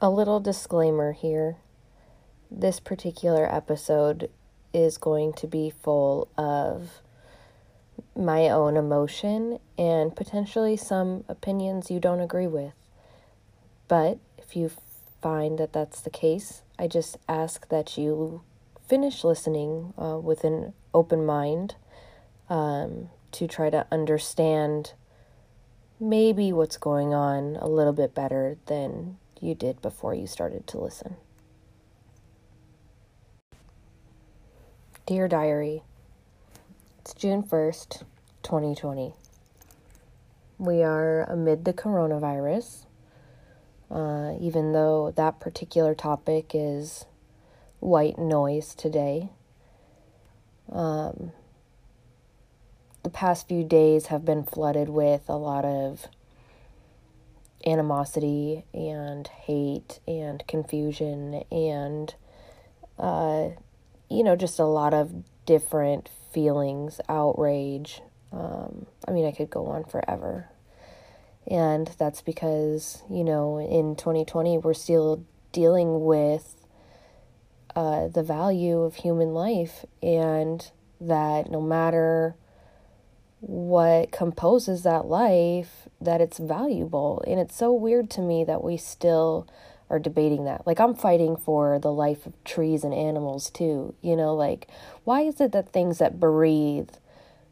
A little disclaimer here. This particular episode is going to be full of my own emotion and potentially some opinions you don't agree with. But if you find that that's the case, I just ask that you finish listening uh, with an open mind um, to try to understand maybe what's going on a little bit better than you did before you started to listen. Dear Diary, it's June 1st, 2020. We are amid the coronavirus, uh, even though that particular topic is white noise today. Um, the past few days have been flooded with a lot of animosity and hate and confusion and uh, you know just a lot of different feelings outrage. Um, i mean i could go on forever. And that's because you know in 2020 we're still dealing with uh, the value of human life and that no matter what composes that life that it's valuable. And it's so weird to me that we still are debating that. Like i'm fighting for the life of trees and animals too you know like why is it that things that breathe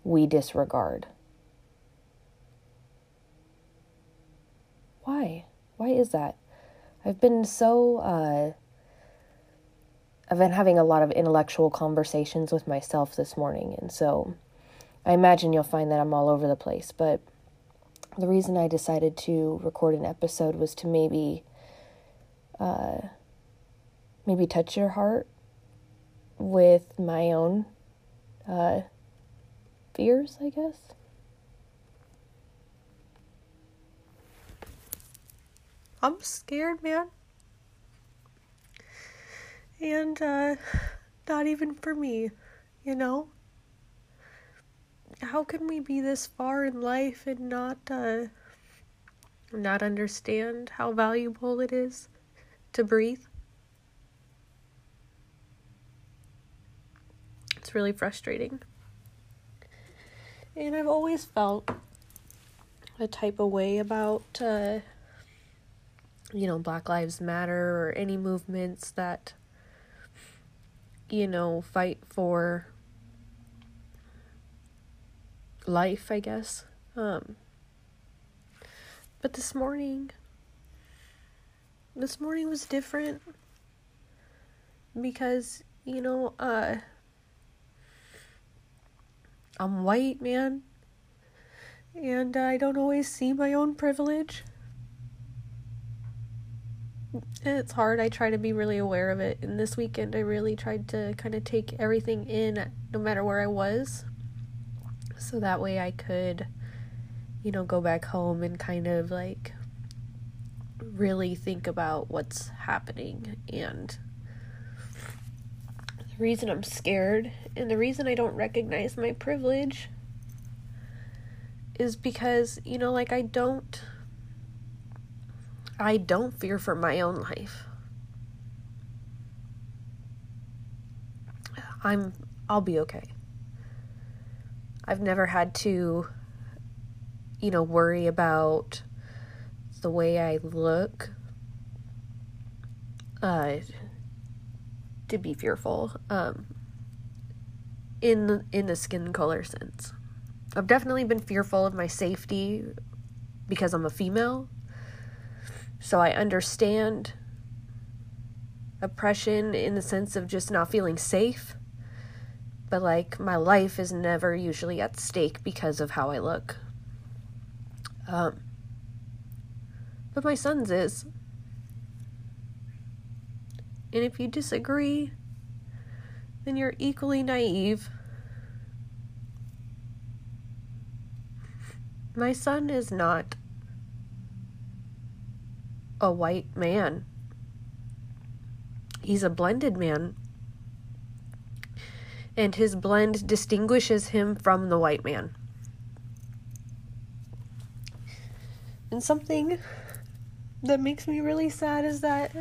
we disregard? Why? Why is that? I've been so uh i've been having a lot of intellectual conversations with myself this morning and so I imagine you'll find that I'm all over the place, but the reason I decided to record an episode was to maybe uh, maybe touch your heart with my own uh, fears, I guess. I'm scared, man. And uh, not even for me, you know? How can we be this far in life and not uh, not understand how valuable it is to breathe? It's really frustrating. And I've always felt a type of way about uh, you know Black Lives Matter or any movements that you know fight for life, I guess. Um, but this morning, this morning was different because, you know, uh, I'm white, man, and I don't always see my own privilege. it's hard. I try to be really aware of it. And this weekend, I really tried to kind of take everything in, no matter where I was so that way I could, you know, go back home and kind of like really think about what's happening and the reason I'm scared and the reason I don't recognize my privilege is because, you know, like I don't I don't fear for my own life. I'm I'll be okay. I've never had to, you know, worry about the way I look. Uh, to be fearful, um, in the, in the skin color sense. I've definitely been fearful of my safety because I'm a female. So I understand oppression in the sense of just not feeling safe but like my life is never usually at stake because of how I look. Um, but my son's is. And if you disagree, then you're equally naive. My son is not a white man. He's a blended man and his blend distinguishes him from the white man. And something that makes me really sad is that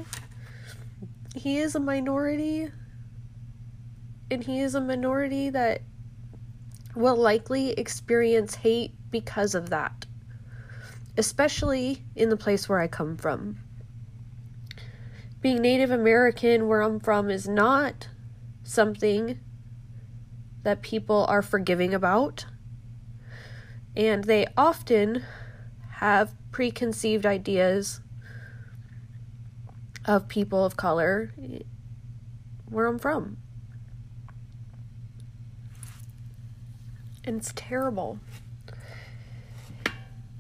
he is a minority and he is a minority that will likely experience hate because of that, especially in the place where I come from. Being Native American, where I'm from, is not something that people are forgiving about, and they often have preconceived ideas of people of color where I'm from. And it's terrible.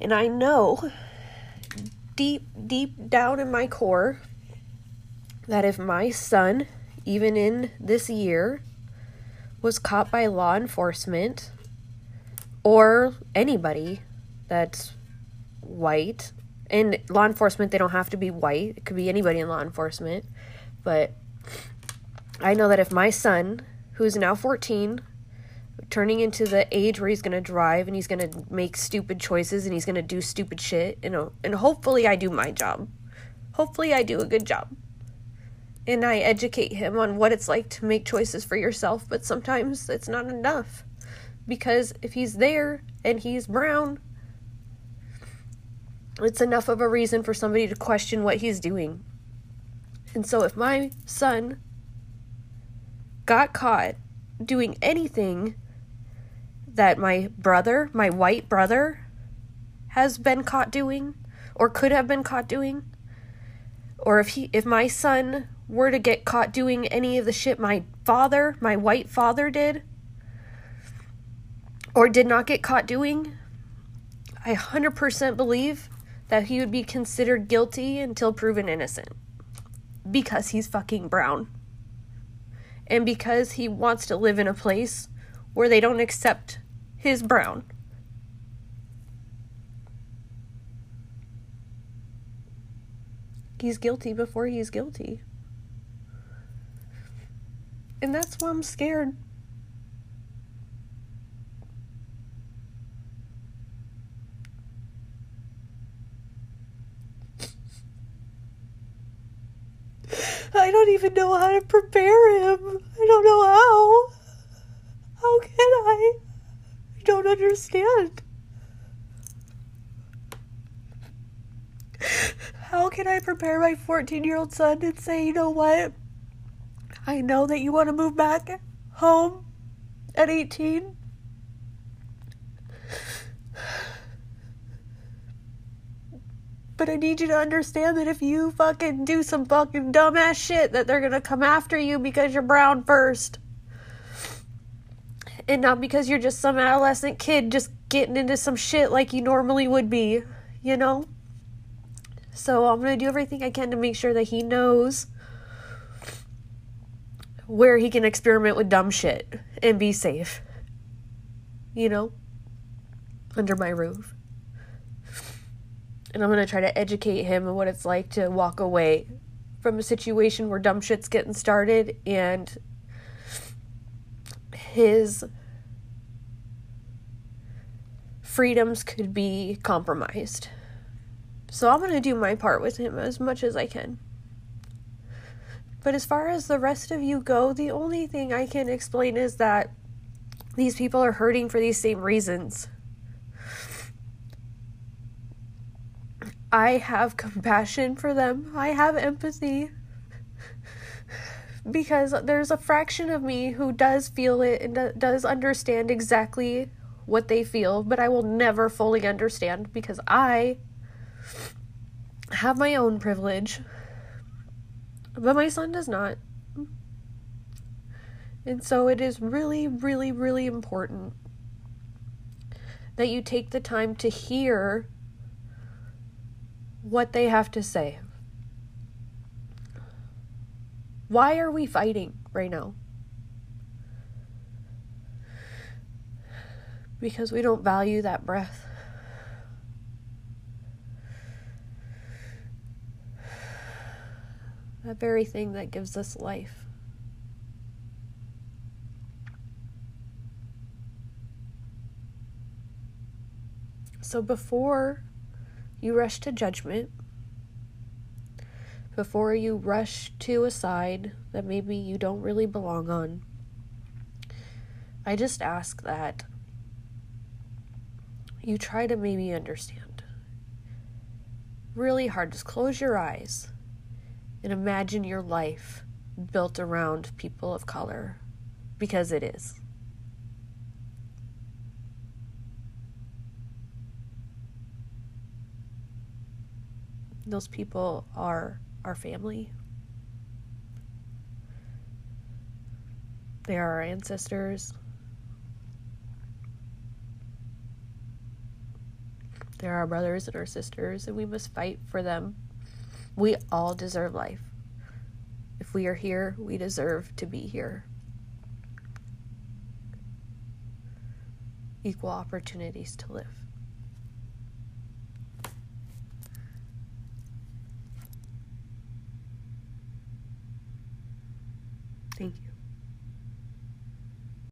And I know deep, deep down in my core that if my son, even in this year, was caught by law enforcement or anybody that's white, and law enforcement, they don't have to be white, it could be anybody in law enforcement, but I know that if my son, who's now 14, turning into the age where he's going to drive and he's going to make stupid choices and he's going to do stupid shit you know and hopefully I do my job. Hopefully I do a good job and I educate him on what it's like to make choices for yourself but sometimes it's not enough because if he's there and he's brown it's enough of a reason for somebody to question what he's doing and so if my son got caught doing anything that my brother, my white brother, has been caught doing or could have been caught doing. Or if he if my son were to get caught doing any of the shit my father, my white father did or did not get caught doing, I 100% believe that he would be considered guilty until proven innocent because he's fucking brown. And because he wants to live in a place where they don't accept his brown. He's guilty before he's guilty. And that's why I'm scared. I don't even know how to prepare him. I don't know how. How can I? I don't understand. How can I prepare my 14 year old son and say, you know what? I know that you want to move back home at 18. But I need you to understand that if you fucking do some fucking dumbass shit, that they're gonna come after you because you're brown first and not because you're just some adolescent kid just getting into some shit like you normally would be, you know? So I'm to do everything I can to make sure that he knows where he can experiment with dumb shit and be safe. You know? Under my roof. And I'm going to try to educate him on what it's like to walk away from a situation where dumb shit's getting started and his freedoms could be compromised. So I'm going to do my part with him as much as I can. But as far as the rest of you go, the only thing I can explain is that these people are hurting for these same reasons. I have compassion for them. I have empathy because there's a fraction of me who does feel it and does understand exactly what they feel, but I will never fully understand because I have my own privilege, but my son does not. And so it is really, really, really important that you take the time to hear what they have to say. Why are we fighting right now? Because we don't value that breath. That very thing that gives us life. So before you rush to judgment, before you rush to a side that maybe you don't really belong on. I just ask that you try to maybe understand. Really hard. Just close your eyes and imagine your life built around people of color because it is. Those people are our family. They are our ancestors. They're our brothers and our sisters, and we must fight for them. We all deserve life. If we are here, we deserve to be here. Equal opportunities to live.